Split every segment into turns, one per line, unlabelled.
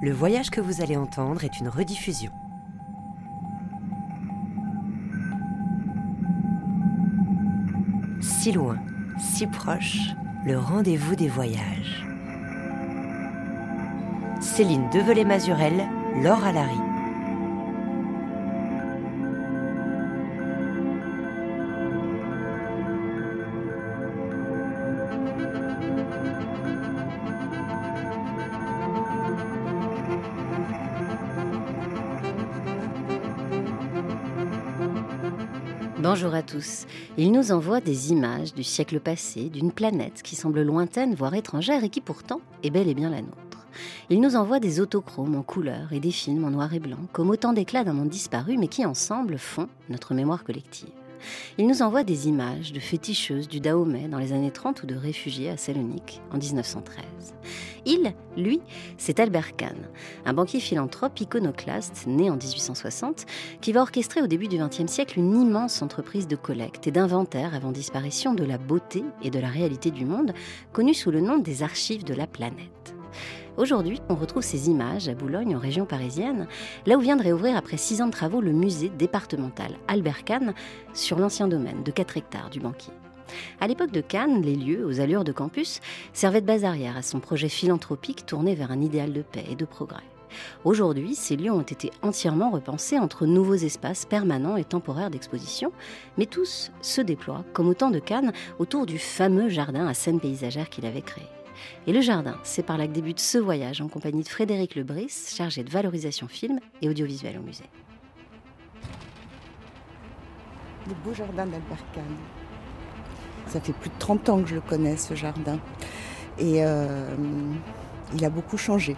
Le voyage que vous allez entendre est une rediffusion. Si loin, si proche, le rendez-vous des voyages. Céline Develay-Mazurel, Laure Alary.
Bonjour à tous. Il nous envoie des images du siècle passé, d'une planète qui semble lointaine, voire étrangère, et qui pourtant est bel et bien la nôtre. Il nous envoie des autochromes en couleur et des films en noir et blanc, comme autant d'éclats d'un monde disparu, mais qui ensemble font notre mémoire collective. Il nous envoie des images de féticheuses du Dahomey dans les années 30 ou de réfugiés à Salonique en 1913. Il, lui, c'est Albert Kahn, un banquier philanthrope iconoclaste né en 1860 qui va orchestrer au début du XXe siècle une immense entreprise de collecte et d'inventaire avant disparition de la beauté et de la réalité du monde, connue sous le nom des archives de la planète. Aujourd'hui, on retrouve ces images à Boulogne, en région parisienne, là où vient de réouvrir après six ans de travaux le musée départemental Albert Kahn sur l'ancien domaine de 4 hectares du banquier. À l'époque de Cannes, les lieux, aux allures de campus, servaient de base arrière à son projet philanthropique tourné vers un idéal de paix et de progrès. Aujourd'hui, ces lieux ont été entièrement repensés entre nouveaux espaces permanents et temporaires d'exposition, mais tous se déploient, comme autant de Cannes, autour du fameux jardin à scène paysagère qu'il avait créé. Et le jardin, c'est par là que débute ce voyage en compagnie de Frédéric Lebris, chargé de valorisation film et audiovisuel au musée.
Le beau jardin d'Albert Kahn. Ça fait plus de 30 ans que je le connais, ce jardin. Et euh, il a beaucoup changé.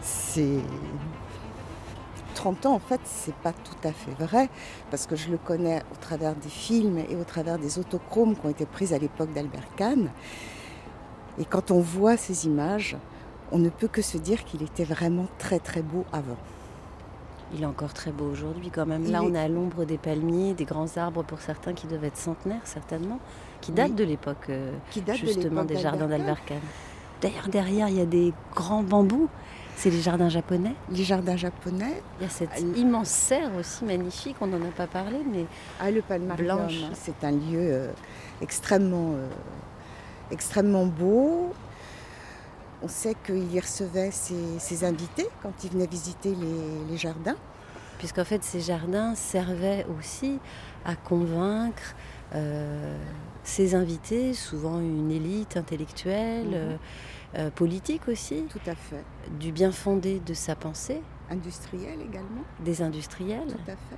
C'est 30 ans, en fait, c'est pas tout à fait vrai, parce que je le connais au travers des films et au travers des autochromes qui ont été prises à l'époque d'Albert Kahn. Et quand on voit ces images, on ne peut que se dire qu'il était vraiment très très beau avant.
Il est encore très beau aujourd'hui quand même. Là, on est à l'ombre des palmiers, des grands arbres pour certains qui doivent être centenaires certainement, qui datent de l'époque euh, justement des jardins d'Albert D'ailleurs, derrière, il y a des grands bambous. C'est les jardins japonais
Les jardins japonais.
Il y a cette immense serre aussi magnifique, on n'en a pas parlé, mais
ah, le Palmarium, c'est un lieu euh, extrêmement euh, extrêmement beau. On sait qu'il y recevait ses, invités quand il venait visiter les, jardins.
Puisqu'en fait, ces jardins servaient aussi à convaincre euh, ses invités, souvent une élite intellectuelle, mhm. euh, euh, politique aussi.
Tout à fait.
Du bien fondé de sa pensée.
Industrielle également.
Des industriels.
Tout à fait.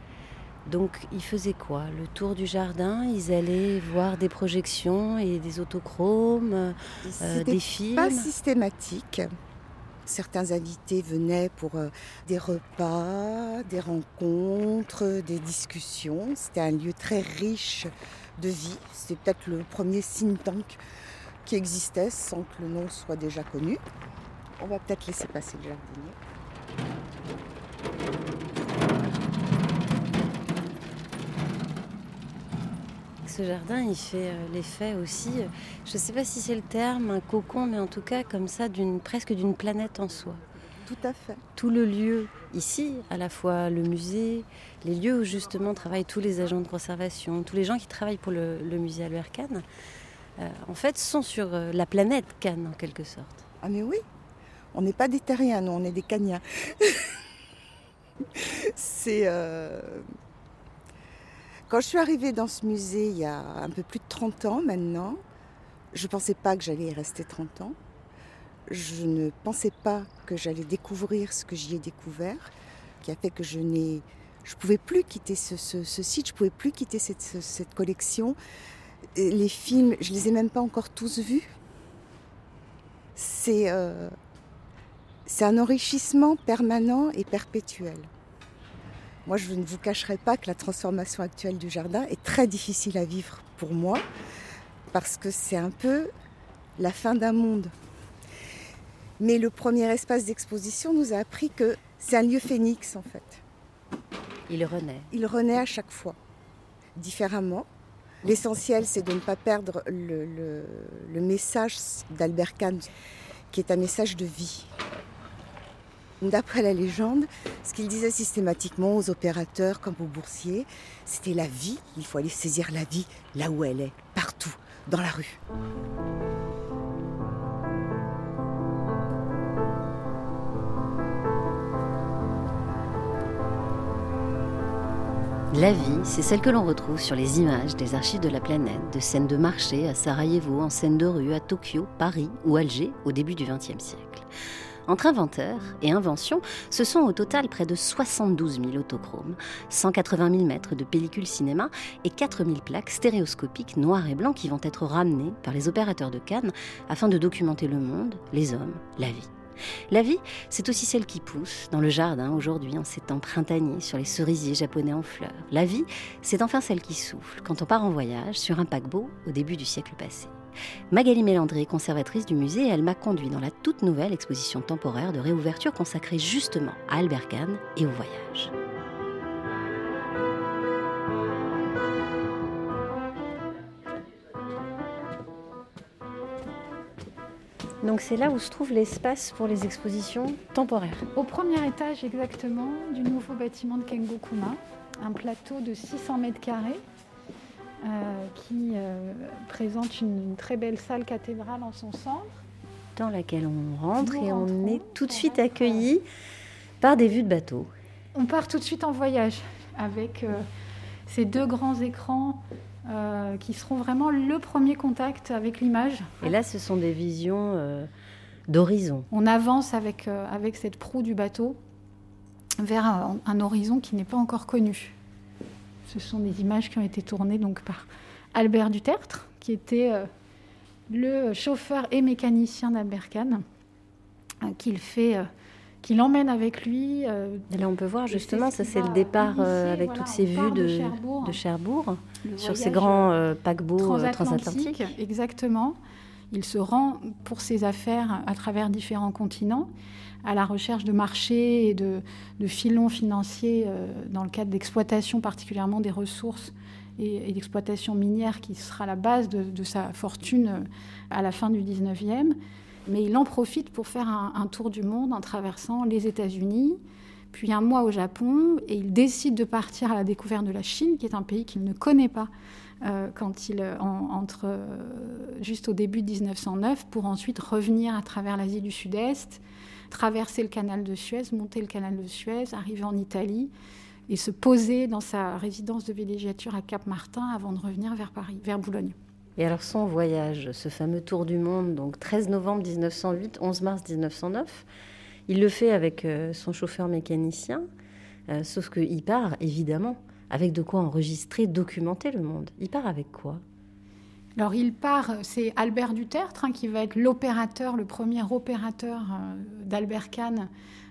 Donc ils faisaient quoi? Le tour du jardin, ils allaient voir des projections et des autochromes, euh, des films?
pas systématique. Certains invités venaient pour euh, des repas, des rencontres, des discussions. C'était un lieu très riche de vie. C'était peut-être le premier think tank qui existait sans que le nom soit déjà connu. On va peut-être laisser passer le jardinier.
Ce jardin, il fait euh, l'effet aussi, euh, je ne sais pas si c'est le terme, un cocon, mais en tout cas comme ça, d'une presque d'une planète en soi.
Tout à fait.
Tout le lieu ici, à la fois le musée, les lieux où justement travaillent tous les agents de conservation, tous les gens qui travaillent pour le, musée Albert Kahn, euh, en fait, sont sur la planète Cannes en quelque sorte.
Ah mais oui, on n'est pas des terriens, nous, on est des caniens. c'est quand je suis arrivée dans ce musée il y a un peu plus de 30 ans maintenant, je ne pensais pas que j'allais y rester 30 ans. Je ne pensais pas que j'allais découvrir ce que j'y ai découvert, qui a fait que je n'ai, je pouvais plus quitter ce, site, je pouvais plus quitter cette, collection. les films, je les ai même pas encore tous vus. C'est, euh, c'est un enrichissement permanent et perpétuel. Moi, je ne vous cacherai pas que la transformation actuelle du jardin est très difficile à vivre pour moi, parce que c'est un peu la fin d'un monde. Mais le premier espace d'exposition nous a appris que c'est un lieu phénix, en fait.
Il renaît.
Il renaît à chaque fois, différemment. L'essentiel, c'est de ne pas perdre le, message d'Albert Kahn, qui est un message de vie. D'après la légende, ce qu'il disait systématiquement aux opérateurs comme aux boursiers, c'était la vie. Il faut aller saisir la vie là où elle est, partout, dans la rue.
La vie, c'est celle que l'on retrouve sur les images des archives de la planète, de scènes de marché à Sarajevo, en scène de rue à Tokyo, Paris ou Alger au début du XXe siècle. Entre inventaires et inventions, ce sont au total près de 72 000 autochromes, 180 000 mètres de pellicules cinéma et 4 000 plaques stéréoscopiques noires et blancs qui vont être ramenées par les opérateurs de Cannes afin de documenter le monde, les hommes, la vie. La vie, c'est aussi celle qui pousse dans le jardin aujourd'hui en ces temps printaniers sur les cerisiers japonais en fleurs. La vie, c'est enfin celle qui souffle quand on part en voyage sur un paquebot au début du siècle passé. Magali Mélandré, conservatrice du musée, elle m'a conduit dans la toute nouvelle exposition temporaire de réouverture consacrée justement à Albert Kahn et au voyage. Donc c'est là où se trouve l'espace pour les expositions temporaires.
Au premier étage exactement du nouveau bâtiment de Kengokuma, un plateau de 600 mètres carrés qui euh, présente une, très belle salle cathédrale en son centre.
Dans laquelle on rentre et on est tout de suite accueilli par des vues de bateau.
On part tout de suite en voyage avec euh, ces deux grands écrans euh, qui seront vraiment le premier contact avec l'image.
Et là, ce sont des visions euh, d'horizon.
On avance avec, euh, avec cette proue du bateau vers un, horizon qui n'est pas encore connu. Ce sont des images qui ont été tournées donc par Albert Dutertre, qui était le chauffeur et mécanicien d'Albert Kahn, qu'il fait qui l'emmène avec lui.
Euh, là, on peut voir justement, ça c'est le départ euh, avec toutes ces vues de, Cherbourg, sur ces grands euh, paquebots transatlantiques.
Exactement. Il se rend pour ses affaires à travers différents continents, à la recherche de marchés et de, filons financiers dans le cadre d'exploitation particulièrement des ressources et, d'exploitation minière qui sera la base de, sa fortune à la fin du 19e mais il en profite pour faire un, tour du monde en traversant les États-Unis, puis un mois au Japon, et il décide de partir à la découverte de la Chine, qui est un pays qu'il ne connaît pas euh, quand il entre euh, juste au début de 1909, pour ensuite revenir à travers l'Asie du Sud-Est, traverser le canal de Suez, monter le canal de Suez, arriver en Italie et se poser dans sa résidence de villégiature à Cap-Martin avant de revenir vers Paris, vers Boulogne.
Et alors son voyage, ce fameux tour du monde, donc 13 novembre 1908, 11 mars 1909, il le fait avec euh, son chauffeur mécanicien, euh, sauf qu'il part évidemment avec de quoi enregistrer, documenter le monde. Il part avec quoi?
Alors il part, c'est Albert Dutertre hein, qui va être l'opérateur, le premier opérateur euh, d'Albert Kahn,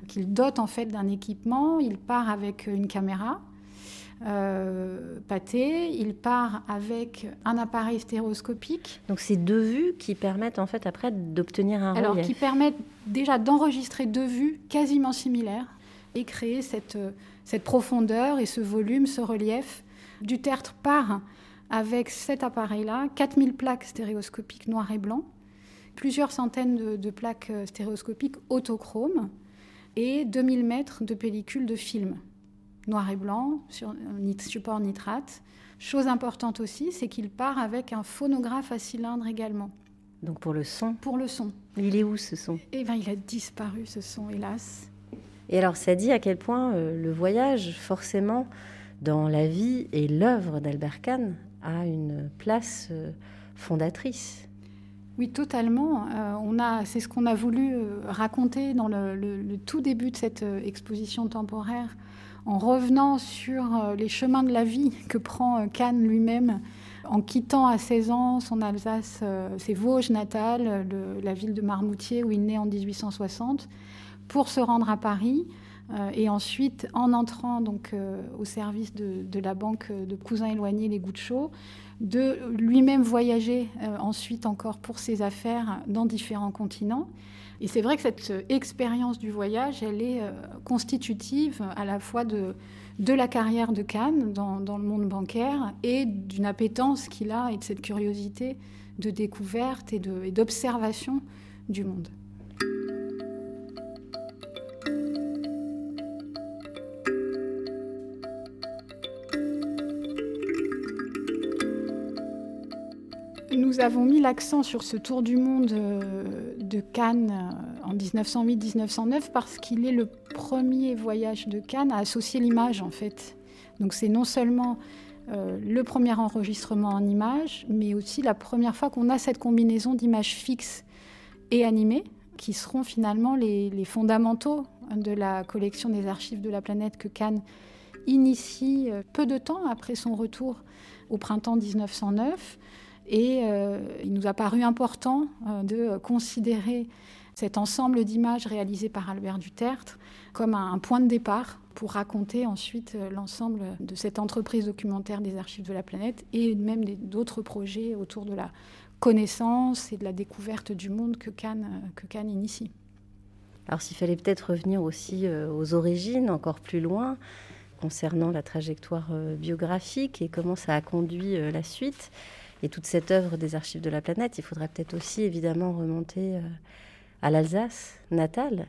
qu'il dote en fait d'un équipement. Il part avec une caméra, euh, pâté. Il part avec un appareil stéréoscopique.
Donc c'est deux vues qui permettent en fait après d'obtenir un
Alors qui permettent déjà d'enregistrer deux vues quasiment similaires et créer cette, cette profondeur et ce volume, ce relief. Du tertre part avec cet appareil-là, 4000 plaques stéréoscopiques noir et blanc, plusieurs centaines de, de plaques stéréoscopiques autochromes et 2000 mètres de pellicules de film noir et blanc, sur support nitrate. Chose importante aussi, c'est qu'il part avec un phonographe à cylindre également.
Donc pour le son
Pour le son.
Il est où ce son?
Eh bien, il a disparu ce son, hélas.
Et alors, ça dit à quel point euh, le voyage, forcément, dans la vie et l'œuvre d'Albert Kahn, a une place euh, fondatrice.
Oui, totalement. Euh, on a, c'est ce qu'on a voulu raconter dans le, tout début de cette exposition temporaire en revenant sur euh, les chemins de la vie que prend euh, Cannes lui-même en quittant à 16 ans son Alsace, euh, ses Vosges natales, la ville de Marmoutier où il naît en 1860, pour se rendre à Paris. Et ensuite, en entrant donc au service de, la banque de cousins éloignés, les Gouttes de lui-même voyager ensuite encore pour ses affaires dans différents continents. Et c'est vrai que cette euh, expérience du voyage, elle est euh, constitutive à la fois de, de la carrière de Cannes dans, dans le monde bancaire et d'une appétence qu'il a et de cette curiosité de découverte et d'observation du monde. Nous avons mis l'accent sur ce tour du monde euh, de Cannes euh, en 1908-1909 parce qu'il est le premier voyage de Cannes à associer l'image en fait. Donc c'est non seulement euh, le premier enregistrement en images, mais aussi la première fois qu'on a cette combinaison d'images fixes et animées qui seront finalement les, les, fondamentaux de la collection des archives de la planète que Cannes initie peu de temps après son retour au printemps 1909. Et euh, il nous a paru important euh, de considérer cet ensemble d'images réalisées par Albert Dutertre comme un, point de départ pour raconter ensuite euh, l'ensemble de cette entreprise documentaire des archives de la planète et même d'autres projets autour de la connaissance et de la découverte du monde que Cannes, que Cannes initie.
Alors s'il fallait peut-être revenir aussi aux origines, encore plus loin, concernant la trajectoire biographique et comment ça a conduit la suite, et toute cette œuvre des archives de la planète, il faudrait peut-être aussi évidemment remonter euh, à l'Alsace natale,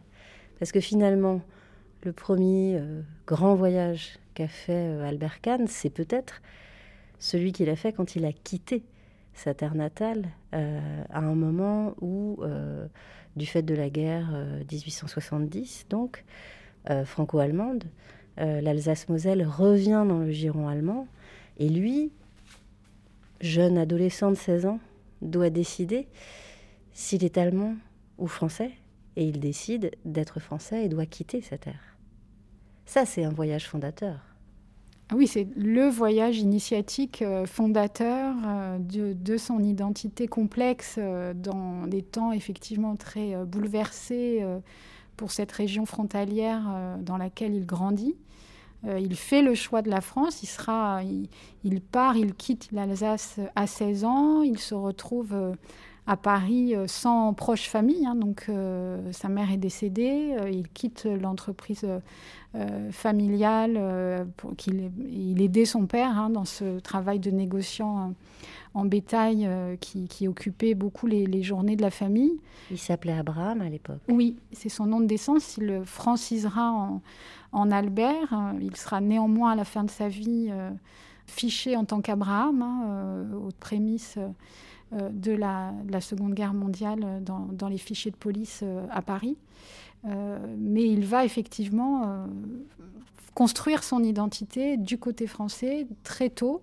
parce que finalement, le premier euh, grand voyage qu'a fait euh, Albert Kahn, c'est peut-être celui qu'il a fait quand il a quitté sa terre natale à un moment où, du fait de la guerre 1870, donc franco-allemande, l'Alsace-Moselle revient dans le giron allemand, et lui, jeune adolescent de 16 ans, doit décider s'il est allemand ou français, et il décide d'être français et doit quitter sa terre. Ça, c'est un voyage fondateur.
Ah oui, c'est le voyage initiatique euh, fondateur euh, de, son identité complexe euh, dans des temps effectivement très bouleversés pour cette région frontalière dans laquelle il grandit. Euh, il fait le choix de la France, il, sera, il, part, il quitte l'Alsace à 16 ans, il se retrouve euh, à Paris euh, sans proche famille, hein, donc sa mère est décédée, il quitte l'entreprise familiale pour qu'il il aidait son père hein, dans ce travail de négociant en bétail qui, occupait beaucoup les, les, journées de la famille.
Il s'appelait Abraham à l'époque.
Oui, c'est son nom de naissance, il le francisera en en Albert. Euh, il sera néanmoins à la fin de sa vie euh, fiché en tant qu'Abraham, hein, euh, aux prémices de la, Seconde Guerre mondiale dans, les fichiers de police à Paris. mais il va effectivement construire son identité du côté français très tôt.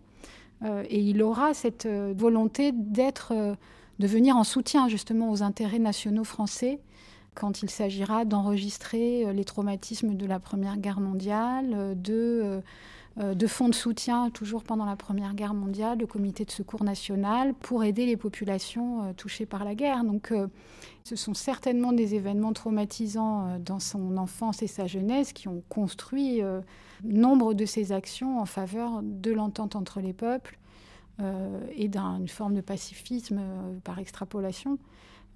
et il aura cette volonté d'être, de venir en soutien justement aux intérêts nationaux français quand il s'agira d'enregistrer euh, les traumatismes de la Première Guerre mondiale, euh, de, euh, de fonds de soutien toujours pendant la Première Guerre mondiale, le comité de secours national, pour aider les populations touchées par la guerre. Donc ce sont certainement des événements traumatisants dans son enfance et sa jeunesse qui ont construit nombre de ses actions en faveur de l'entente entre les peuples et d'une forme de pacifisme par extrapolation.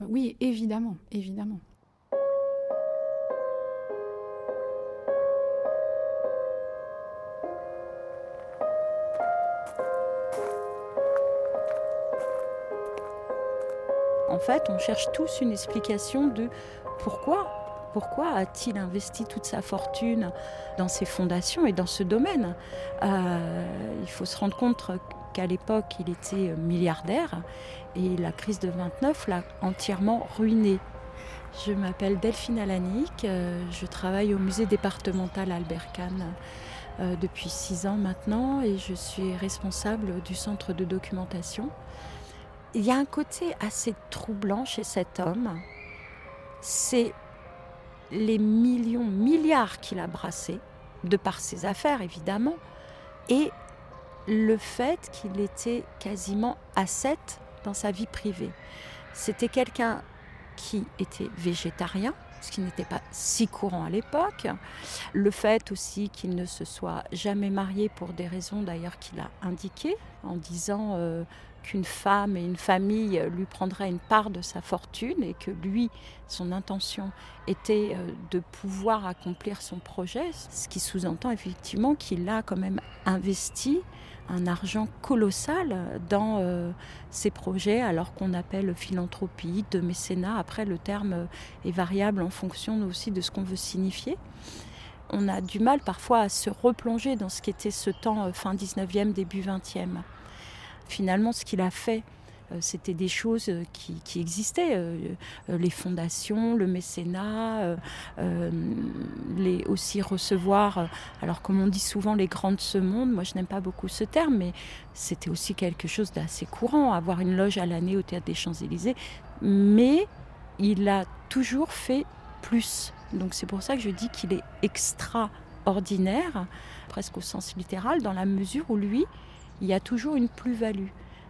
oui, évidemment, évidemment.
En fait, on cherche tous une explication de pourquoi pourquoi a-t-il investi toute sa fortune dans ces fondations et dans ce domaine euh, Il faut se rendre compte qu'à l'époque, il était milliardaire et la crise de 29 l'a entièrement ruiné. Je m'appelle Delphine Alanik, euh, je travaille au musée départemental Albert Kahn euh, depuis six ans maintenant et je suis responsable du centre de documentation il y a un côté assez troublant chez cet homme. C'est les millions, milliards qu'il a brassés, de par ses affaires évidemment, et le fait qu'il était quasiment ascète dans sa vie privée. C'était quelqu'un qui était végétarien, ce qui n'était pas si courant à l'époque. Le fait aussi qu'il ne se soit jamais marié pour des raisons d'ailleurs qu'il a indiquées, en disant euh, qu'une femme et une famille lui prendraient une part de sa fortune et que lui, son intention était euh, de pouvoir accomplir son projet, ce qui sous-entend effectivement qu'il a quand même investi un argent colossal dans euh, ses projets, alors qu'on appelle philanthropie, de mécénat. Après, le terme est variable en fonction aussi de ce qu'on veut signifier. On a du mal parfois à se replonger dans ce qu'était ce temps euh, fin 19e, début 20e finalement, ce qu'il a fait, c'était des choses qui, existaient, les fondations, le mécénat, les, aussi recevoir, alors comme on dit souvent les grands de ce monde, moi je n'aime pas beaucoup ce terme, mais c'était aussi quelque chose d'assez courant, avoir une loge à l'année au Théâtre des Champs-Élysées, mais il a toujours fait plus. Donc c'est pour ça que je dis qu'il est extraordinaire, presque au sens littéral, dans la mesure où lui, il y a toujours une plus-value.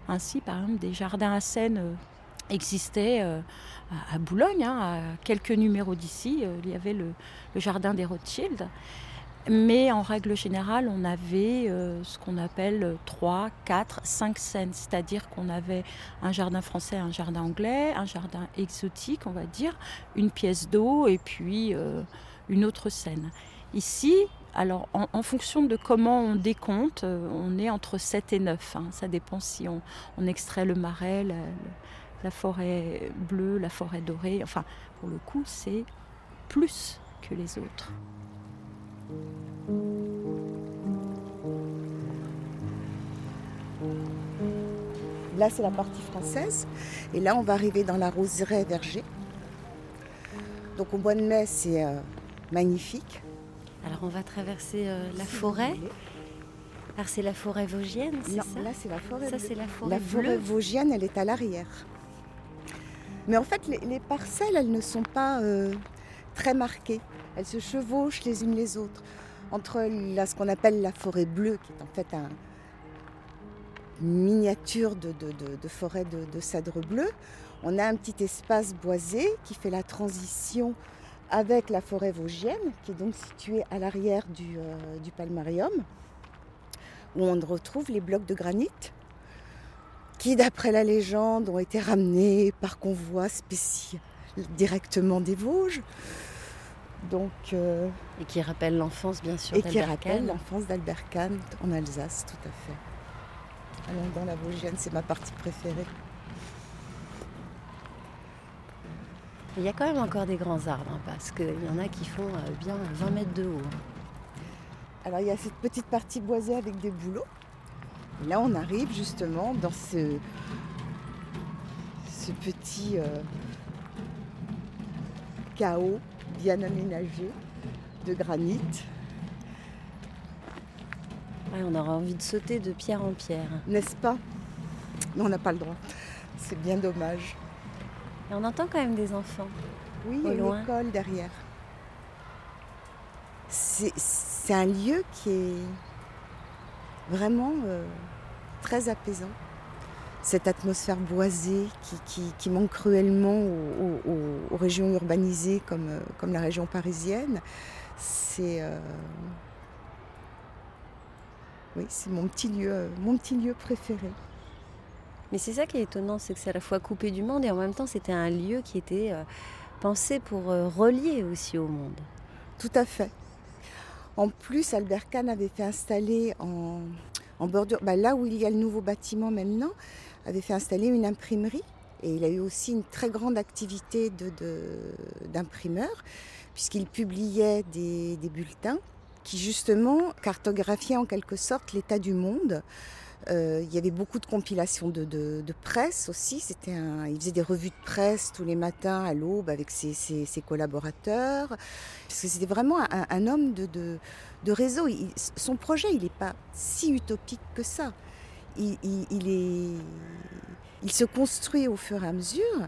Ainsi, par exemple, des jardins à Seine euh, existaient euh, à Boulogne, hein, à quelques numéros d'ici. Euh, il y avait le, jardin des Rothschild. Mais en règle générale, on avait ce qu'on appelle 3, 4, 5 scènes. C'est-à-dire qu'on avait un jardin français, un jardin anglais, un jardin exotique, on va dire, une pièce d'eau et puis une autre scène. Ici, alors, en, fonction de comment on décompte, euh, on est entre 7 et 9. Hein. Ça dépend si on, extrait le marais, la, forêt bleue, la forêt dorée. Enfin, pour le coup, c'est plus que les autres.
Là, c'est la partie française. Et là, on va arriver dans la roseraie verger. Donc, au mois de mai, c'est euh, magnifique.
Alors on va traverser euh, la forêt. Alors c'est la forêt vosgienne, c'est ça
là c'est la forêt.
Ça c'est la forêt.
La forêt vosgienne, elle est à l'arrière. Mais en fait, les, parcelles, elles ne sont pas euh, très marquées. Elles se chevauchent les unes les autres. Entre là, ce qu'on appelle la forêt bleue, qui est en fait un, une miniature de, forêt de, de cèdre bleu, on a un petit espace boisé qui fait la transition avec la forêt vosgienne, qui est donc située à l'arrière du, euh, du, palmarium, où on retrouve les blocs de granit qui, d'après la légende, ont été ramenés par convoi spécial directement des Vosges.
Donc, euh, et qui rappelle l'enfance, bien sûr,
Et qui rappelle l'enfance d'Albert Kahn en Alsace, tout à fait. Allons dans la Vosgienne, c'est ma partie préférée.
Il y a quand même encore des grands arbres, hein, parce qu'il y en a qui font euh, bien 20 mètres de haut.
Alors il y a cette petite partie boisée avec des bouleaux. là on arrive justement dans ce, ce petit euh, chaos bien aménagé de granit.
on aura envie de sauter de pierre en pierre.
N'est-ce pas? Mais on n'a pas le droit. C'est bien dommage.
Et on entend quand même des enfants.
Oui, il y a une école derrière. C'est un lieu qui est vraiment euh, très apaisant. Cette atmosphère boisée qui, manque cruellement aux, régions urbanisées comme, euh, comme, la région parisienne, c'est euh, oui, c'est mon petit lieu, mon petit lieu préféré.
Mais c'est ça qui est étonnant, c'est que c'est à la fois coupé du monde et en même temps c'était un lieu qui était euh, pensé pour euh, relier aussi au monde.
Tout à fait. En plus, Albert Kahn avait fait installer en, bordure, bah, là où il y a le nouveau bâtiment maintenant, avait fait installer une imprimerie. Et il a eu aussi une très grande activité d'imprimeur, puisqu'il publiait des bulletins qui justement cartographiaient en quelque sorte l'état du monde euh, il y avait beaucoup de compilations de, presse aussi. C'était il faisait des revues de presse tous les matins à l'aube avec ses, collaborateurs. Parce que c'était vraiment un, homme de, réseau. son projet, il n'est pas si utopique que ça. Il, est, il se construit au fur et à mesure.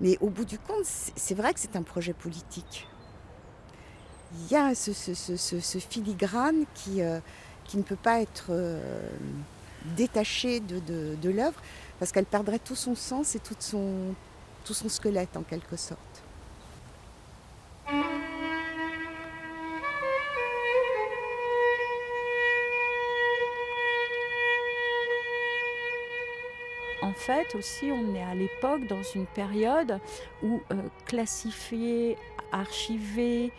Mais au bout du compte, c'est vrai que c'est un projet politique. Il y a ce, filigrane qui, euh, qui ne peut pas être... Euh, détachée de, l'œuvre, parce qu'elle perdrait tout son sens et tout son, squelette en quelque sorte.
En fait, aussi, on est à l'époque dans une période où euh, classifier, archiver,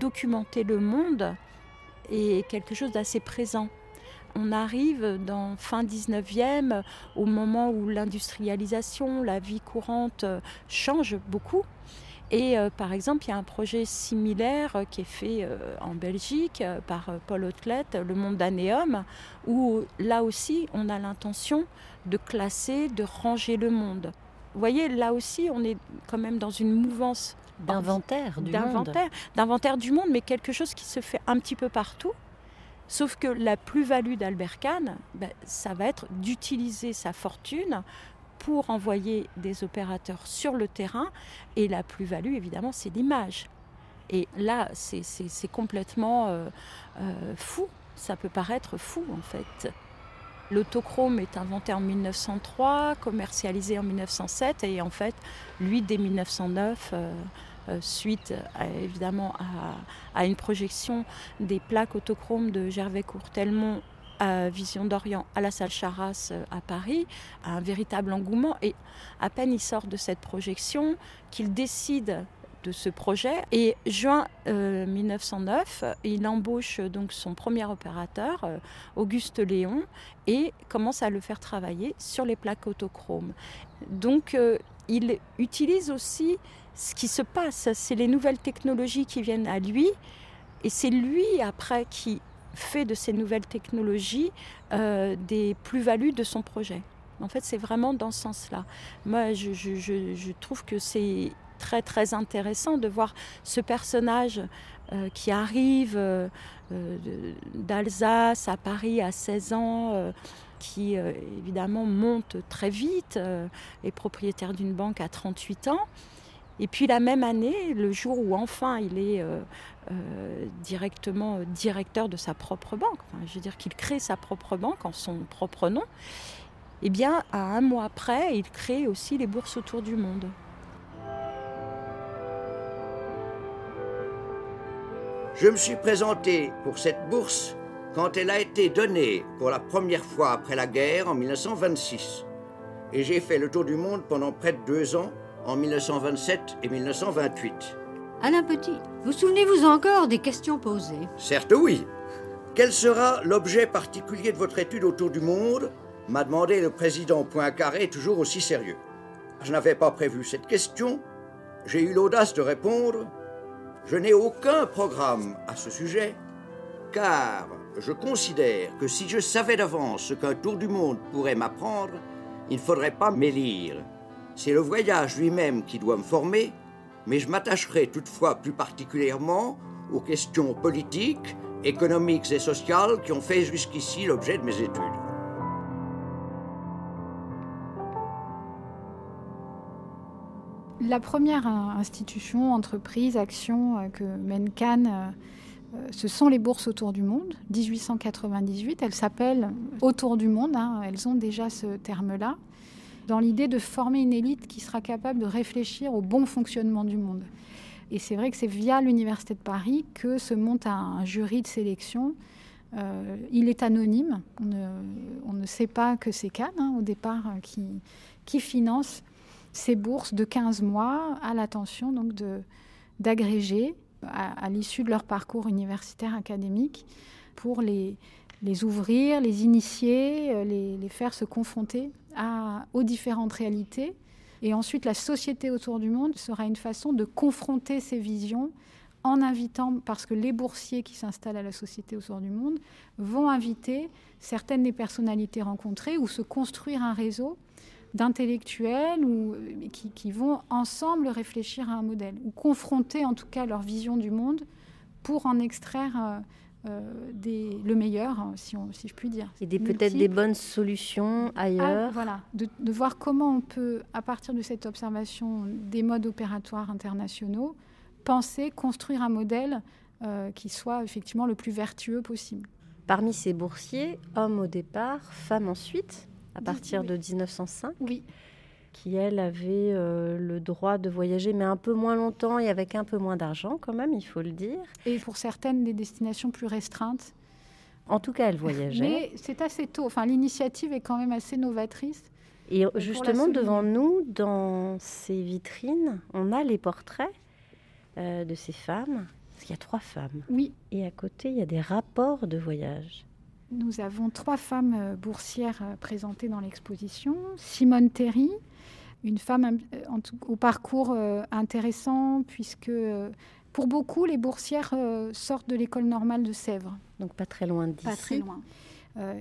documenter le monde est quelque chose d'assez présent on arrive dans fin 19e, au moment où l'industrialisation, la vie courante change beaucoup. Et par exemple, il y a un projet similaire qui est fait en Belgique par Paul Outlet, Le Monde d'Anéum, où là aussi, on a l'intention de classer, de ranger le monde. Vous voyez, là aussi, on est quand même dans une mouvance
d'inventaire du monde.
D'inventaire du monde, mais quelque chose qui se fait un petit peu partout. Sauf que la plus-value d'Albert Kahn, ben, ça va être d'utiliser sa fortune pour envoyer des opérateurs sur le terrain. Et la plus-value, évidemment, c'est l'image. Et là, c'est complètement euh, euh, fou. Ça peut paraître fou, en fait. L'autochrome est inventé en 1903, commercialisé en 1907 et en fait, lui, dès 1909, euh, euh, suite évidemment à, une projection des plaques autochromes de Gervais Courtelmont à Vision d'Orient à la salle Charras euh, à Paris, un véritable engouement et à peine il sort de cette projection qu'il décide de ce projet. Et juin 1909, euh, il embauche donc son premier opérateur, Auguste Léon, et commence à le faire travailler sur les plaques autochromes. Donc il utilise aussi ce qui se passe, c'est les nouvelles technologies qui viennent à lui, et c'est lui après qui fait de ces nouvelles technologies des plus-values de son projet. En fait, c'est vraiment dans ce sens-là. Moi, je, trouve que c'est très très intéressant de voir ce personnage euh, qui arrive euh, euh, d'Alsace à Paris à 16 ans, qui évidemment monte très vite, est propriétaire d'une banque à 38 ans. Et puis la même année, le jour où enfin il est directement directeur de sa propre banque, je veux dire qu'il crée sa propre banque en son propre nom, eh bien à un mois après, il crée aussi les bourses autour du monde.
Je me suis présenté pour cette bourse quand elle a été donnée pour la première fois après la guerre en 1926. Et j'ai fait le tour du monde pendant près de deux ans, en 1927 et 1928.
Alain Petit, vous souvenez-vous encore des questions posées?
Certes oui. Quel sera l'objet particulier de votre étude autour du monde? M'a demandé le président Poincaré, toujours aussi sérieux. Je n'avais pas prévu cette question. J'ai eu l'audace de répondre je n'ai aucun programme à ce sujet, car je considère que si je savais d'avance ce qu'un tour du monde pourrait m'apprendre, il ne faudrait pas m'élire. C'est le voyage lui-même qui doit me former, mais je m'attacherai toutefois plus particulièrement aux questions politiques, économiques et sociales qui ont fait jusqu'ici l'objet de mes études.
La première institution, entreprise, action euh, que mène Cannes, euh, euh, ce sont les bourses autour du monde, 1898. Elles s'appellent Autour du monde, hein. elles ont déjà ce terme-là, dans l'idée de former une élite qui sera capable de réfléchir au bon fonctionnement du monde. Et c'est vrai que c'est via l'Université de Paris que se monte un, jury de sélection. il est anonyme, on ne, sait pas que c'est Cannes hein, au départ qui, qui finance ces bourses de 15 mois à l'attention donc d'agrégés à, l'issue de leur parcours universitaire académique pour les, ouvrir, les initier, euh, les faire se confronter aux différentes réalités. Et ensuite, la société autour du monde sera une façon de confronter ces visions en invitant, parce que les boursiers qui s'installent à la société autour du monde vont inviter certaines des personnalités rencontrées ou se construire un réseau d'intellectuels ou, qui, qui, vont ensemble réfléchir à un modèle, ou confronter en tout cas leur vision du monde pour en extraire euh, euh, des, le meilleur, hein, si, on, si je puis dire.
Et peut-être des bonnes solutions ailleurs.
Ah, voilà, de, de, voir comment on peut, à partir de cette observation des modes opératoires internationaux, penser, construire un modèle euh, qui soit effectivement le plus vertueux possible.
Parmi ces boursiers, hommes au départ, femmes ensuite, à partir de 1905.
Oui.
Qui, elle, avait euh, le droit de voyager, mais un peu moins longtemps et avec un peu moins d'argent, quand même, il faut le dire.
Et pour certaines, des destinations plus restreintes.
En tout cas, elle voyageait.
Mais c'est assez tôt. Enfin, l'initiative est quand même assez novatrice.
Et justement, devant nous, dans ces vitrines, on a les portraits euh, de ces femmes. Parce qu'il y a trois femmes.
Oui.
Et à côté, il y a des rapports de voyage.
Nous avons trois femmes euh, boursières euh, présentées dans l'exposition. Simone Terry, une femme au parcours intéressant, puisque pour beaucoup, les boursières sortent de l'école normale de Sèvres.
Donc pas très loin d'ici.
Pas très loin.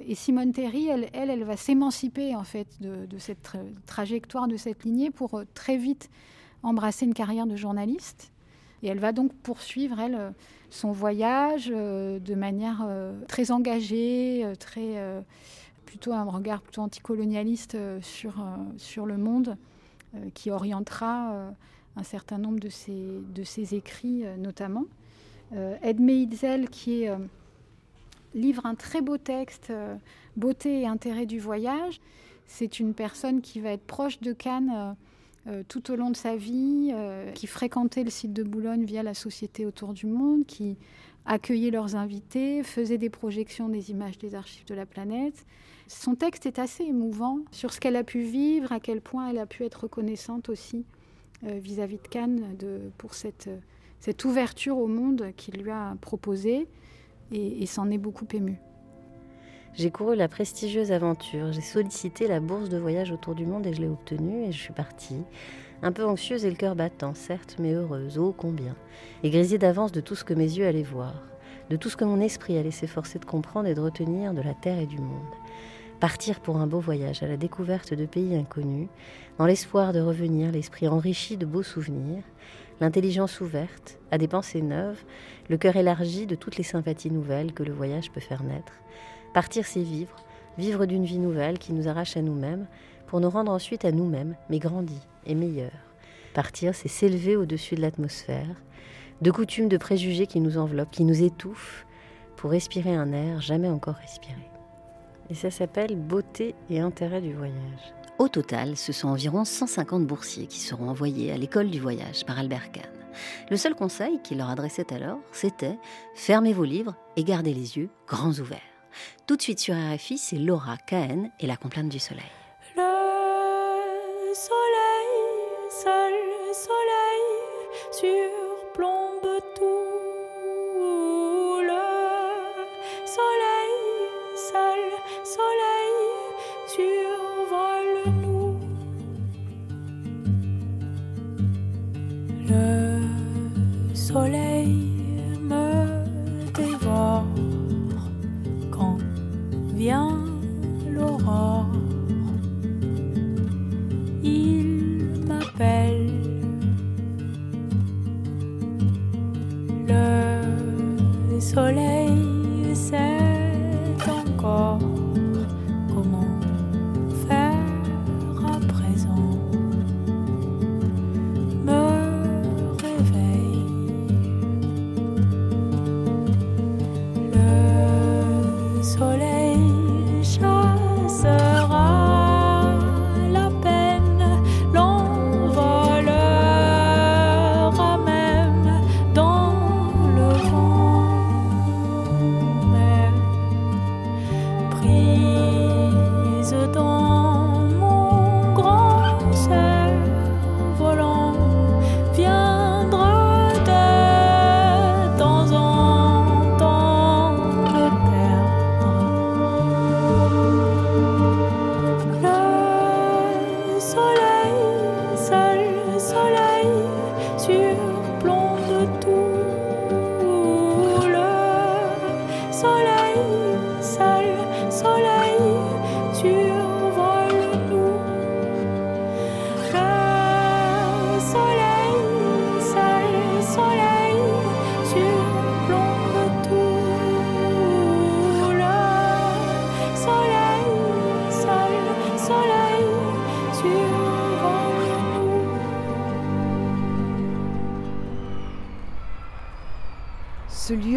et Simone Terry, elle, elle, va s'émanciper en fait de, cette trajectoire, de cette lignée, pour très vite embrasser une carrière de journaliste. Et elle va donc poursuivre, elle, son voyage euh, de manière euh, très engagée, euh, plutôt un regard plutôt anticolonialiste sur, le monde, qui orientera un certain nombre de ses, écrits notamment. Edme Itzel, qui livre un très beau texte, Beauté et intérêt du voyage. C'est une personne qui va être proche de Cannes euh, tout au long de sa vie, euh, qui fréquentait le site de Boulogne via la Société autour du monde, qui accueillait leurs invités, faisait des projections des images des archives de la planète. Son texte est assez émouvant sur ce qu'elle a pu vivre, à quel point elle a pu être reconnaissante aussi euh, vis-à-vis de Cannes pour cette, cette ouverture au monde qu'il lui a proposée et, et s'en est beaucoup ému.
J'ai couru la prestigieuse aventure, j'ai sollicité la bourse de voyage autour du monde et je l'ai obtenue et je suis partie. Un peu anxieuse et le cœur battant, certes, mais heureuse, ô combien. Et grisée d'avance de tout ce que mes yeux allaient voir, de tout ce que mon esprit allait s'efforcer de comprendre et de retenir de la terre et du monde. Partir pour un beau voyage à la découverte de pays inconnus, dans l'espoir de revenir l'esprit enrichi de beaux souvenirs, l'intelligence ouverte à des pensées neuves, le cœur élargi de toutes les sympathies nouvelles que le voyage peut faire naître, Partir, c'est vivre, vivre d'une vie nouvelle qui nous arrache à nous-mêmes, pour nous rendre ensuite à nous-mêmes, mais grandis et meilleurs. Partir, c'est s'élever au-dessus de l'atmosphère, de coutumes, de préjugés qui nous enveloppent, qui nous étouffent, pour respirer un air jamais encore respiré. Et ça s'appelle beauté et intérêt du voyage.
Au total, ce sont environ 150 boursiers qui seront envoyés à l'école du voyage par Albert Kahn. Le seul conseil qu'il leur adressait alors, c'était fermez vos livres et gardez les yeux grands ouverts. Tout de suite sur RFI, c'est Laura Cahen et la complainte du soleil.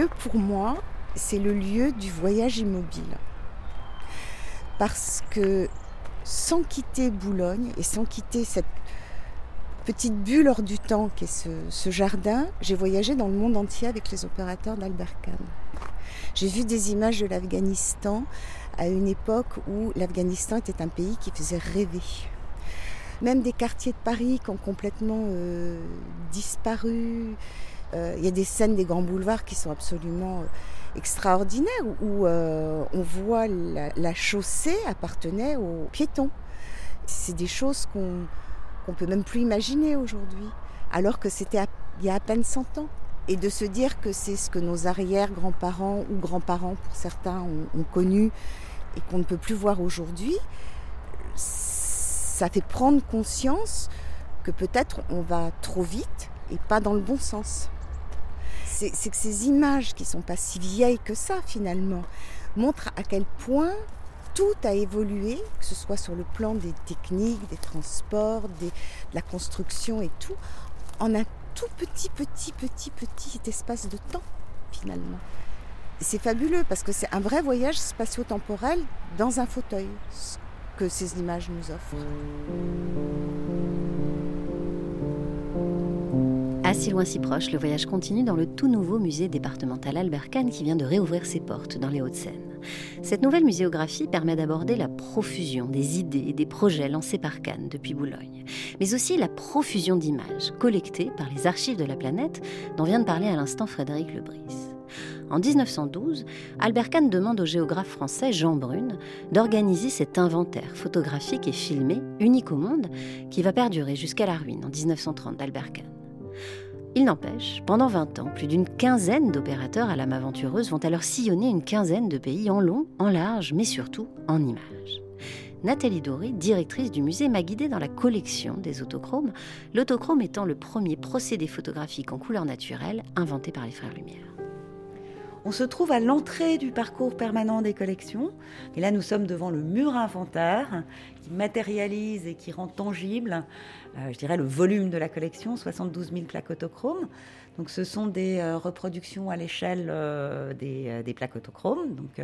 Pour moi, c'est le lieu du voyage immobile. Parce que sans quitter Boulogne et sans quitter cette petite bulle hors du temps qu'est ce, ce jardin, j'ai voyagé dans le monde entier avec les opérateurs d'Albert Kahn. J'ai vu des images de l'Afghanistan à une époque où l'Afghanistan était un pays qui faisait rêver. Même des quartiers de Paris qui ont complètement euh, disparu, il y a des scènes des grands boulevards qui sont absolument euh, extraordinaires où euh, on voit la, chaussée appartenait aux piétons. C'est des choses qu'on qu'on peut même plus imaginer aujourd'hui, alors que c'était il y a à peine 100 ans. Et de se dire que c'est ce que nos arrière-grands-parents ou grands-parents, pour certains, ont, connu et qu'on ne peut plus voir aujourd'hui, ça fait prendre conscience que peut-être on va trop vite et pas dans le bon sens. C'est que ces images qui sont pas si vieilles que ça finalement montrent à quel point tout a évolué, que ce soit sur le plan des techniques, des transports, de la construction et tout, en un tout petit, petit, petit, petit espace de temps finalement. C'est fabuleux parce que c'est un vrai voyage spatio-temporel dans un fauteuil, ce que ces images nous offrent.
Si loin, si proche, le voyage continue dans le tout nouveau musée départemental Albert Kahn qui vient de réouvrir ses portes dans les Hauts-de-Seine. Cette nouvelle muséographie permet d'aborder la profusion des idées et des projets lancés par Kahn depuis Boulogne, mais aussi la profusion d'images collectées par les archives de la planète dont vient de parler à l'instant Frédéric Lebris. En 1912, Albert Kahn demande au géographe français Jean Brune d'organiser cet inventaire photographique et filmé, unique au monde, qui va perdurer jusqu'à la ruine en 1930 d'Albert Kahn. Il n'empêche, pendant 20 ans, plus d'une quinzaine d'opérateurs à l'âme aventureuse vont alors sillonner une quinzaine de pays en long, en large, mais surtout en images. Nathalie Doré, directrice du musée, m'a guidée dans la collection des autochromes, l'autochrome étant le premier procédé photographique en couleur naturelle inventé par les frères Lumière.
On se trouve à l'entrée du parcours permanent des collections. Et là, nous sommes devant le mur inventaire qui matérialise et qui rend tangible, euh, je dirais, le volume de la collection, 72 000 plaques autochromes. Donc, ce sont des euh, reproductions à l'échelle euh, des, plaques autochromes, donc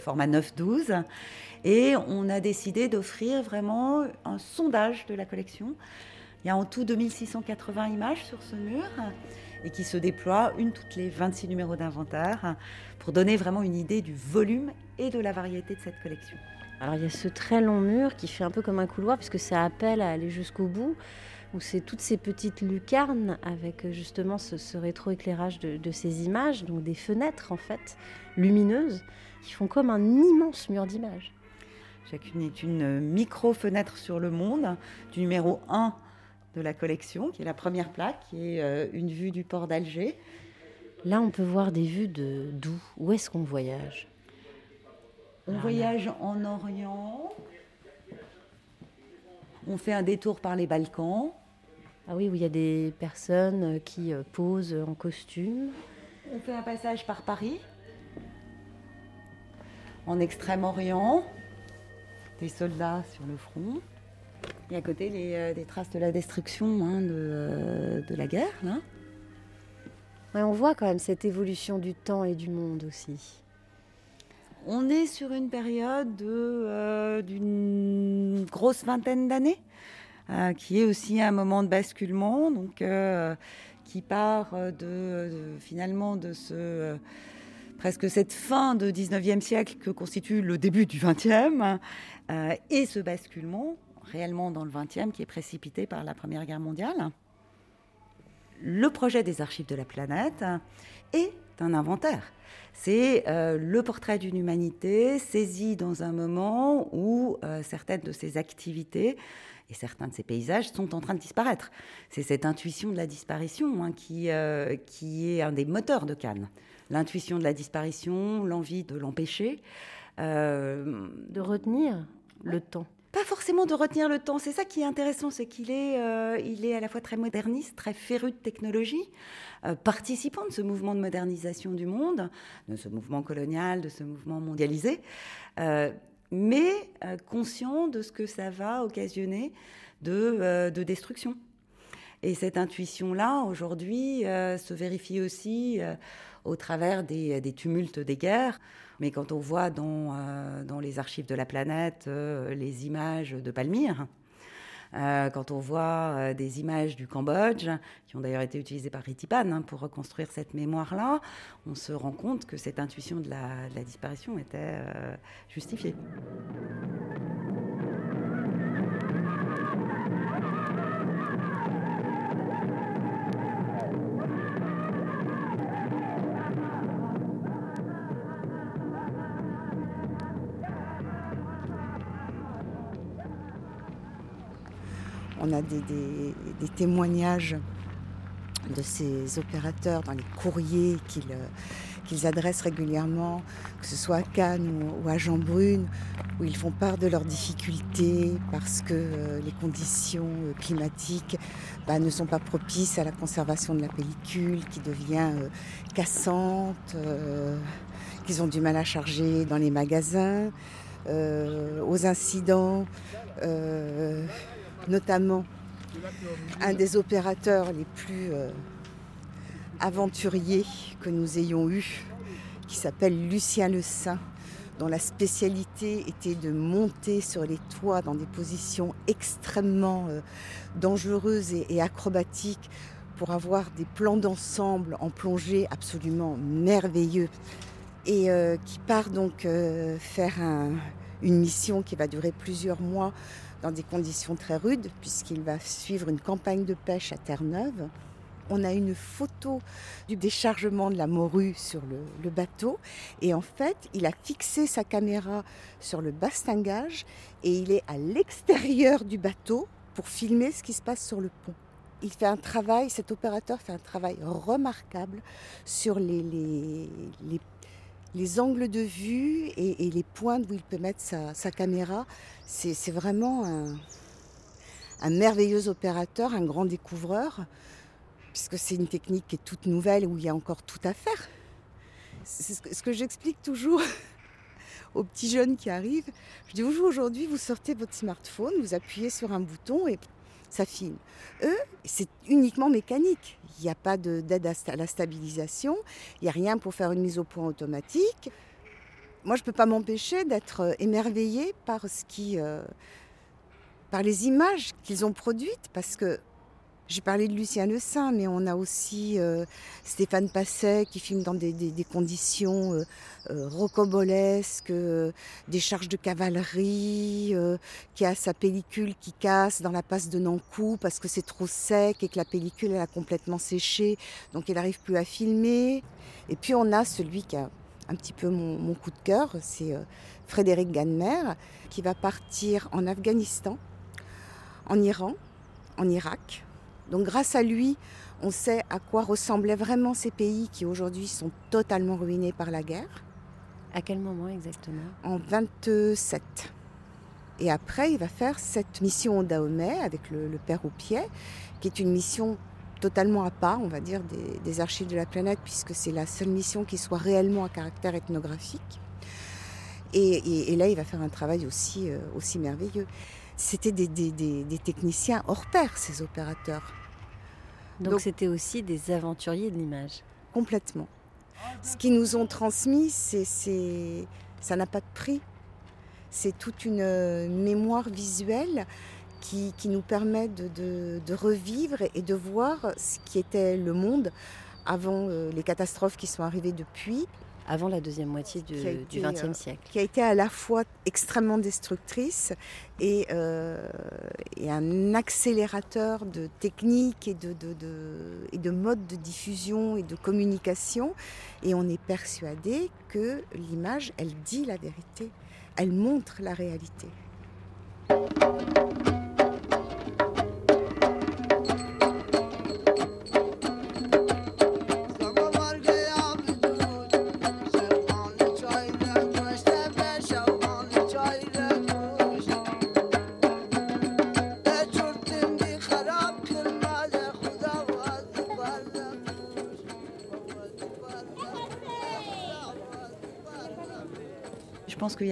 format 9-12. Et on a décidé d'offrir vraiment un sondage de la collection. Il y a en tout 2680 images sur ce mur et qui se déploie une toutes les 26 numéros d'inventaire pour donner vraiment une idée du volume et de la variété de cette collection.
Alors il y a ce très long mur qui fait un peu comme un couloir puisque ça appelle à aller jusqu'au bout où c'est toutes ces petites lucarnes avec justement ce, rétroéclairage de, de, ces images, donc des fenêtres en fait lumineuses qui font comme un immense mur d'images.
Chacune est une micro-fenêtre sur le monde, du numéro 1 de la collection, qui est la première plaque, qui est euh, une vue du port d'Alger.
Là, on peut voir des vues de d'où Où est-ce qu'on voyage?
On voyage en Orient. On fait un détour par les Balkans.
Ah oui, où il y a des personnes qui euh, posent en costume.
On fait un passage par Paris. En Extrême-Orient. Des soldats sur le front. Et à côté, les, euh, des traces de la destruction hein, de, euh, de, la guerre. Là.
on voit quand même cette évolution du temps et du monde aussi.
On est sur une période euh, d'une grosse vingtaine d'années, qui est aussi un moment de basculement, donc qui part de, finalement de ce presque cette fin de 19e siècle que constitue le début du 20e, et ce basculement réellement dans le 20e, qui est précipité par la Première Guerre mondiale. Le projet des archives de la planète est un inventaire. C'est euh, le portrait d'une humanité saisie dans un moment où euh, certaines de ses activités et certains de ces paysages sont en train de disparaître. C'est cette intuition de la disparition hein, qui, euh, qui est un des moteurs de Cannes. L'intuition de la disparition, l'envie de l'empêcher.
de retenir le temps
pas forcément de retenir le temps. C'est ça qui est intéressant, c'est qu'il est, euh, il est à la fois très moderniste, très féru de technologie, euh, participant de ce mouvement de modernisation du monde, de ce mouvement colonial, de ce mouvement mondialisé, euh, mais conscient de ce que ça va occasionner de, de destruction. Et cette intuition-là, aujourd'hui, se vérifie aussi au travers des tumultes des guerres. Mais quand on voit dans, euh, dans les archives de la planète euh, les images de Palmyre, euh, quand on voit des images du Cambodge, qui ont d'ailleurs été utilisées par Ritipan hein, pour reconstruire cette mémoire-là, on se rend compte que cette intuition de la, de la disparition était justifiée.
On a des, témoignages de ces opérateurs dans les courriers qu'ils adressent régulièrement, que ce soit à Cannes ou, à Jean Brune, où ils font part de leurs difficultés parce que les conditions climatiques bah, ne sont pas propices à la conservation de la pellicule, qui devient cassante qu'ils ont du mal à charger dans les magasins, euh, aux incidents, euh, notamment un des opérateurs les plus euh, aventuriers que nous ayons eus, qui s'appelle Lucien Le Saint, dont la spécialité était de monter sur les toits dans des positions extrêmement dangereuses et acrobatiques pour avoir des plans d'ensemble en plongée absolument merveilleux et euh, qui part donc euh, faire une mission qui va durer plusieurs mois dans des conditions très rudes, puisqu'il va suivre une campagne de pêche à Terre-Neuve. On a une photo du déchargement de la morue sur le, bateau. Et en fait, il a fixé sa caméra sur le bastingage et il est à l'extérieur du bateau pour filmer ce qui se passe sur le pont. Il fait un travail, cet opérateur fait un travail remarquable sur les, les, les les angles de vue et, les points où il peut mettre sa, caméra. C'est vraiment un, merveilleux opérateur, un grand découvreur, puisque c'est une technique qui est toute nouvelle où il y a encore tout à faire. C'est ce que, j'explique toujours aux petits jeunes qui arrivent. Je dis aujourd'hui, vous sortez votre smartphone, vous appuyez sur un bouton et ça filme. Eux, c'est uniquement mécanique. Il n'y a pas d'aide à la stabilisation, il n'y a rien pour faire une mise au point automatique. Moi, je ne peux pas m'empêcher d'être euh, émerveillée par ce qui, euh, par les images qu'ils ont produites, parce que j'ai parlé de Lucien Le Saint, mais on a aussi euh, Stéphane Passet qui filme dans des, conditions euh, euh, rocobolesques, des charges de cavalerie, qui a sa pellicule qui casse dans la passe de Nankou parce que c'est trop sec et que la pellicule elle a complètement séché, donc il n'arrive plus à filmer. Et puis on a celui qui a un petit peu mon, mon coup de cœur, c'est Frédéric Ganmer, qui va partir en Afghanistan, en Iran, en Irak, donc grâce à lui, on sait à quoi ressemblaient vraiment ces pays qui aujourd'hui sont totalement ruinés par la guerre.
À quel moment exactement?
En 27. Et après, il va faire cette mission au Dahomey avec le, Père au pied, qui est une mission totalement à part, on va dire, des, archives de la planète, puisque c'est la seule mission qui soit réellement à caractère ethnographique. Et, là, il va faire un travail aussi, euh, aussi merveilleux. C'était des, des techniciens hors pair, ces opérateurs.
Donc c'était aussi des aventuriers de l'image.
Complètement. Ce qu'ils nous ont transmis, c'est, ça n'a pas de prix. C'est toute une mémoire visuelle qui, nous permet de, revivre et de voir ce qui était le monde avant euh, les catastrophes qui sont arrivées depuis
avant la deuxième moitié du XXe euh, siècle.
Qui a été à la fois extrêmement destructrice et, euh, un accélérateur de techniques et de, et de modes de diffusion et de communication. Et on est persuadé que l'image, elle dit la vérité, elle montre la réalité.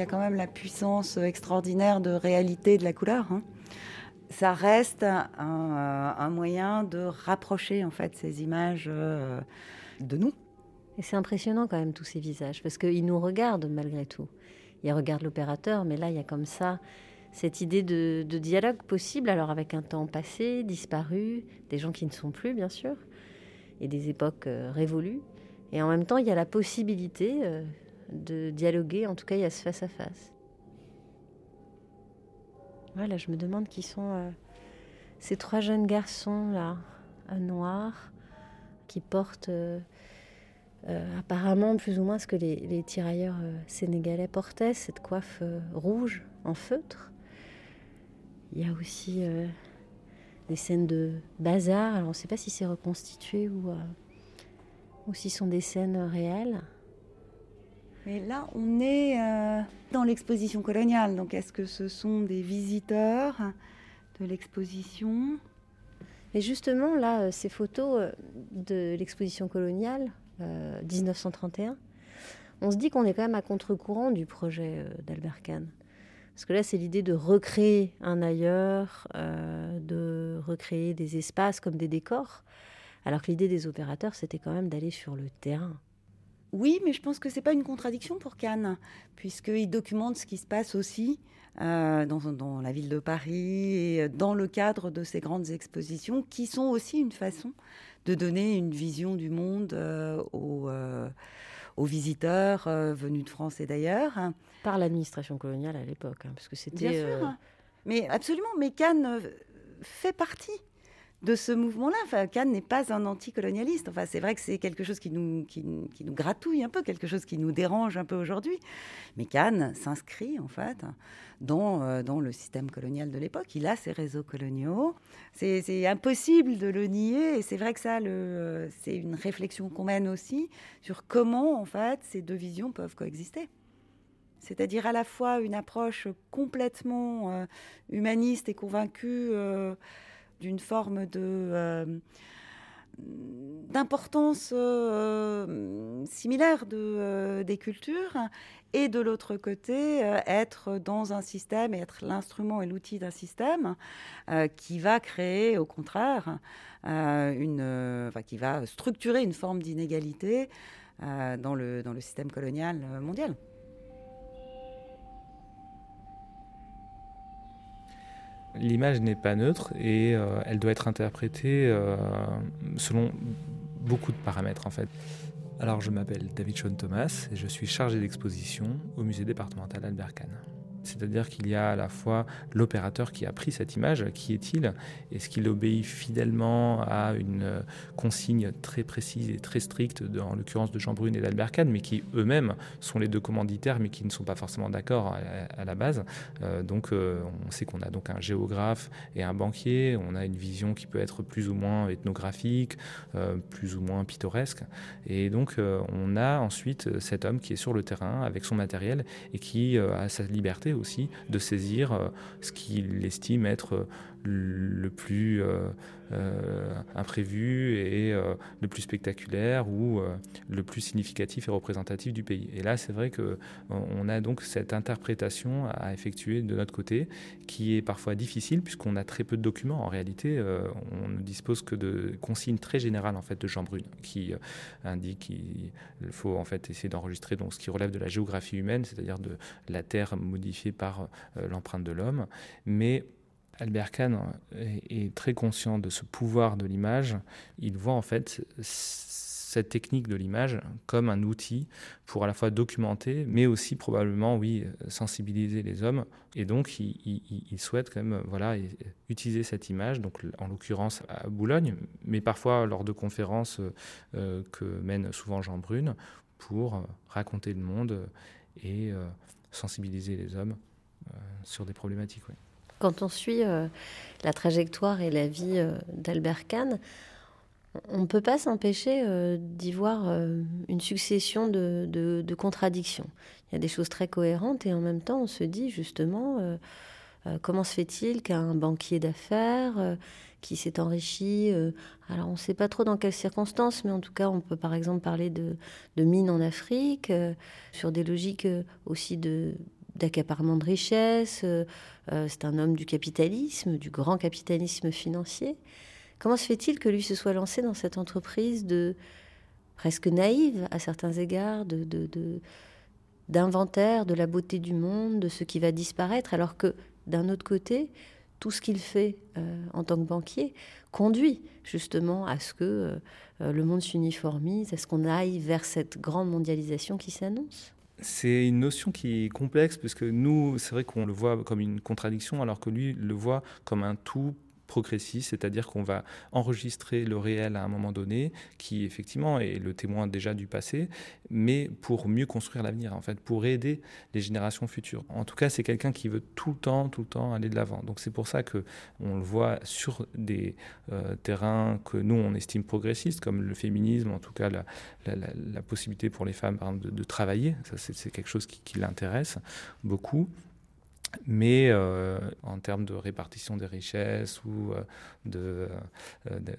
Y a quand même la puissance extraordinaire de réalité de la couleur. Hein. Ça reste un, moyen de rapprocher en fait ces images euh, de nous.
Et c'est impressionnant quand même tous ces visages parce qu'ils nous regardent malgré tout. Ils regardent l'opérateur, mais là il y a comme ça cette idée de, dialogue possible, alors avec un temps passé, disparu, des gens qui ne sont plus bien sûr, et des époques euh, révolues. Et en même temps, il y a la possibilité, euh, de dialoguer, en tout cas il y a ce face-à-face. Voilà, je me demande qui sont euh, ces trois jeunes garçons là, à noir, qui portent euh, euh, apparemment plus ou moins ce que les, tirailleurs sénégalais portaient, cette coiffe rouge en feutre. Il y a aussi des scènes de bazar. Alors on ne sait pas si c'est reconstitué ou, ou si ce sont des scènes réelles.
Mais là, on est dans l'exposition coloniale. Donc, est-ce que ce sont des visiteurs de l'exposition?
Et justement, là, ces photos de l'exposition coloniale, 1931, on se dit qu'on est quand même à contre-courant du projet d'Albert Kahn. Parce que là, c'est l'idée de recréer un ailleurs, euh, de recréer des espaces comme des décors, alors que l'idée des opérateurs, c'était quand même d'aller sur le terrain.
Oui, mais je pense que ce n'est pas une contradiction pour Cannes, puisqu'il documente ce qui se passe aussi euh, dans, la ville de Paris et dans le cadre de ces grandes expositions, qui sont aussi une façon de donner une vision du monde euh, aux aux visiteurs euh, venus de France et d'ailleurs.
Par l'administration coloniale à l'époque, hein, parce que c'était.
Bien sûr. Euh, mais absolument, mais Cannes euh, fait partie de ce mouvement-là. Enfin, Cannes n'est pas un anticolonialiste. Enfin, c'est vrai que c'est quelque chose qui nous, gratouille un peu, quelque chose qui nous dérange un peu aujourd'hui. Mais Cannes s'inscrit, en fait, dans, euh, le système colonial de l'époque. Il a ses réseaux coloniaux. C'est impossible de le nier. Et c'est vrai que ça, c'est une réflexion qu'on mène aussi sur comment, en fait, ces deux visions peuvent coexister c'est-à-dire à la fois une approche complètement euh, humaniste et convaincue euh, d'une forme euh, d'importance euh, similaire euh, des cultures et de l'autre côté être dans un système et être l'instrument et l'outil d'un système qui va créer au contraire qui va structurer une forme d'inégalité dans le système colonial mondial.
L'image n'est pas neutre et euh, elle doit être interprétée euh, selon beaucoup de paramètres en fait. Alors je m'appelle David Sean Thomas et je suis chargé d'exposition au musée départemental Albert Kahn. C'est-à-dire qu'il y a à la fois l'opérateur qui a pris cette image, qui est-il Est-ce qu'il obéit fidèlement à une euh, consigne très précise et très stricte, en l'occurrence de Jean Brune et d'Albert Kahn, mais qui eux-mêmes sont les deux commanditaires, mais qui ne sont pas forcément d'accord à, la base. Euh, Donc euh, on sait qu'on a donc un géographe et un banquier, on a une vision qui peut être plus ou moins ethnographique, plus ou moins pittoresque, et donc on a ensuite cet homme qui est sur le terrain avec son matériel et qui a sa liberté aussi de saisir euh, ce qu'il estime être euh, le plus euh, imprévu et le plus spectaculaire ou le plus significatif et représentatif du pays. Et là, c'est vrai que on a donc cette interprétation à effectuer de notre côté, qui est parfois difficile puisqu'on a très peu de documents. En réalité, on ne dispose que de consignes très générales en fait de Jean Brune, qui indique qu'il faut en fait essayer d'enregistrer ce qui relève de la géographie humaine, c'est-à-dire de la terre modifiée par euh, l'empreinte de l'homme. Mais Albert Kahn est, très conscient de ce pouvoir de l'image. Il voit en fait cette technique de l'image comme un outil pour à la fois documenter, mais aussi probablement, oui, sensibiliser les hommes. Et donc, il, souhaite quand même, voilà, utiliser cette image, donc en l'occurrence à Boulogne, mais parfois lors de conférences euh, que mène souvent Jean Brune, pour raconter le monde et euh, sensibiliser les hommes euh, sur des problématiques.
Quand on suit euh, la trajectoire et la vie euh, d'Albert Kahn, on ne peut pas s'empêcher d'y voir une succession de, contradictions. Il y a des choses très cohérentes et en même temps on se dit justement comment se fait-il qu'un banquier d'affaires qui s'est enrichi, alors on ne sait pas trop dans quelles circonstances, mais en tout cas on peut par exemple parler de mines en Afrique, sur des logiques aussi de d'accaparement de richesses. Euh, euh, c'est un homme du capitalisme, du grand capitalisme financier. Comment se fait-il que lui se soit lancé dans cette entreprise de presque naïve à certains égards, de, d'inventaire de la beauté du monde, de ce qui va disparaître, alors que d'un autre côté, tout ce qu'il fait euh, en tant que banquier conduit justement à ce que le monde s'uniformise, à ce qu'on aille vers cette grande mondialisation qui s'annonce?
C'est une notion qui est complexe parce que nous, c'est vrai qu'on le voit comme une contradiction alors que lui le voit comme un tout progressiste, c'est-à-dire qu'on va enregistrer le réel à un moment donné, qui effectivement est le témoin déjà du passé, mais pour mieux construire l'avenir, en fait, pour aider les générations futures. En tout cas, c'est quelqu'un qui veut tout le temps, tout le temps aller de l'avant. Donc c'est pour ça que on le voit sur des euh, terrains que nous on estime progressistes, comme le féminisme, en tout cas la, possibilité pour les femmes, de, travailler. Ça, c'est quelque chose qui l'intéresse beaucoup mais euh, en termes de répartition des richesses ou euh, euh,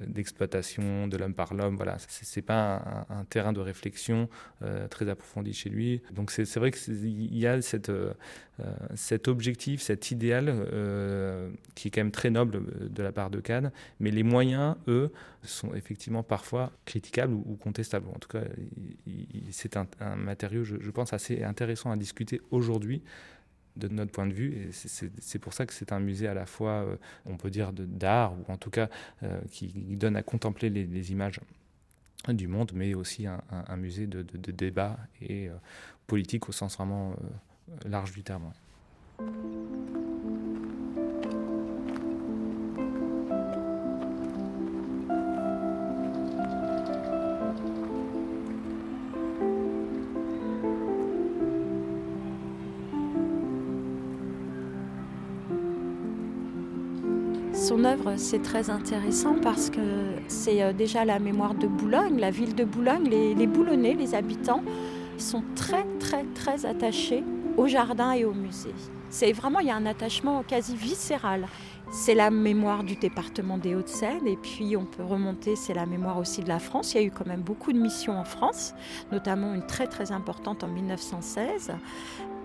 d'exploitation de l'homme par l'homme, voilà, c'est, pas un, terrain de réflexion très approfondi chez lui. Donc c'est, vrai qu'il y a cette, cet objectif, cet idéal qui est quand même très noble de la part de Cannes, mais les moyens, eux, sont effectivement parfois critiquables ou, contestables. En tout cas, c'est un, matériau, je pense, assez intéressant à discuter aujourd'hui de notre point de vue. Et c'est pour ça que c'est un musée à la fois, euh, on peut dire, d'art, ou en tout cas euh, qui donne à contempler les, images du monde, mais aussi un, musée de, débat et euh, politique au sens vraiment large du terme.
Œuvre, c'est très intéressant parce que c'est euh, déjà la mémoire de Boulogne, la ville de Boulogne. Les, Boulonnais, les habitants, sont très, très, très attachés au jardin et au musée. C'est vraiment, il y a un attachement quasi viscéral. C'est la mémoire du département des Hauts-de-Seine et puis on peut remonter, c'est la mémoire aussi de la France. Il y a eu quand même beaucoup de missions en France, notamment une très très importante en 1916.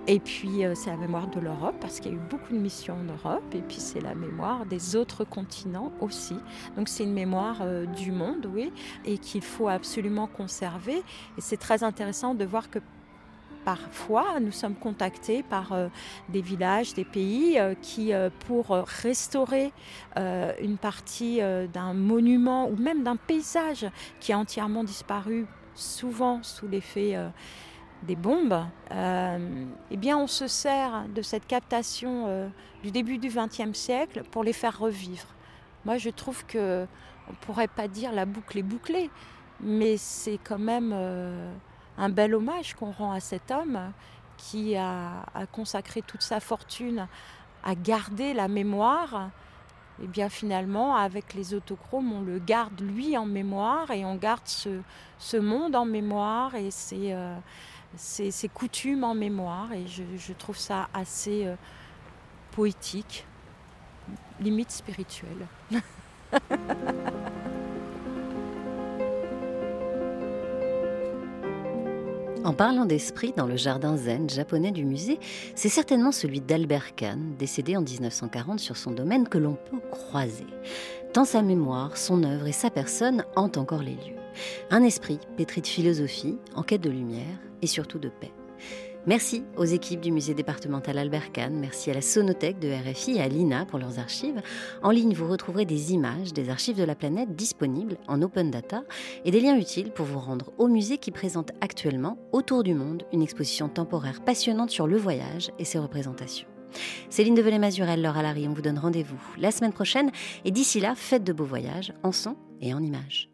Et puis euh, c'est la mémoire de l'Europe parce qu'il y a eu beaucoup de missions en Europe. Et puis c'est la mémoire des autres continents aussi. Donc c'est une mémoire euh, du monde, oui, et qu'il faut absolument conserver. Et c'est très intéressant de voir que parfois nous sommes contactés par euh, des villages, des pays qui, pour restaurer une partie d'un monument ou même d'un paysage qui a entièrement disparu, souvent sous l'effet des bombes, euh, eh bien on se sert de cette captation euh, du début du XXe siècle pour les faire revivre. Moi je trouve que on pourrait pas dire la boucle est bouclée, mais c'est quand même euh, un bel hommage qu'on rend à cet homme qui a, consacré toute sa fortune à garder la mémoire. Et eh bien finalement, avec les autochromes, on le garde lui en mémoire et on garde ce, ce monde en mémoire et c'est ses, coutumes en mémoire et je, trouve ça assez euh, poétique, limite spirituel.
En parlant d'esprit dans le jardin zen japonais du musée, c'est certainement celui d'Albert Kahn, décédé en 1940 sur son domaine, que l'on peut croiser. Tant sa mémoire, son œuvre et sa personne hantent encore les lieux. Un esprit pétri de philosophie, en quête de lumière et surtout de paix. Merci aux équipes du musée départemental Albert Kahn, merci à la Sonothèque de RFI et à l'INA pour leurs archives. En ligne, vous retrouverez des images des archives de la planète disponibles en open data et des liens utiles pour vous rendre au musée qui présente actuellement Autour du monde une exposition temporaire passionnante sur le voyage et ses représentations. Céline Develay-Mazurel, Laura Larry, on vous donne rendez-vous la semaine prochaine et d'ici là, faites de beaux voyages en son et en images.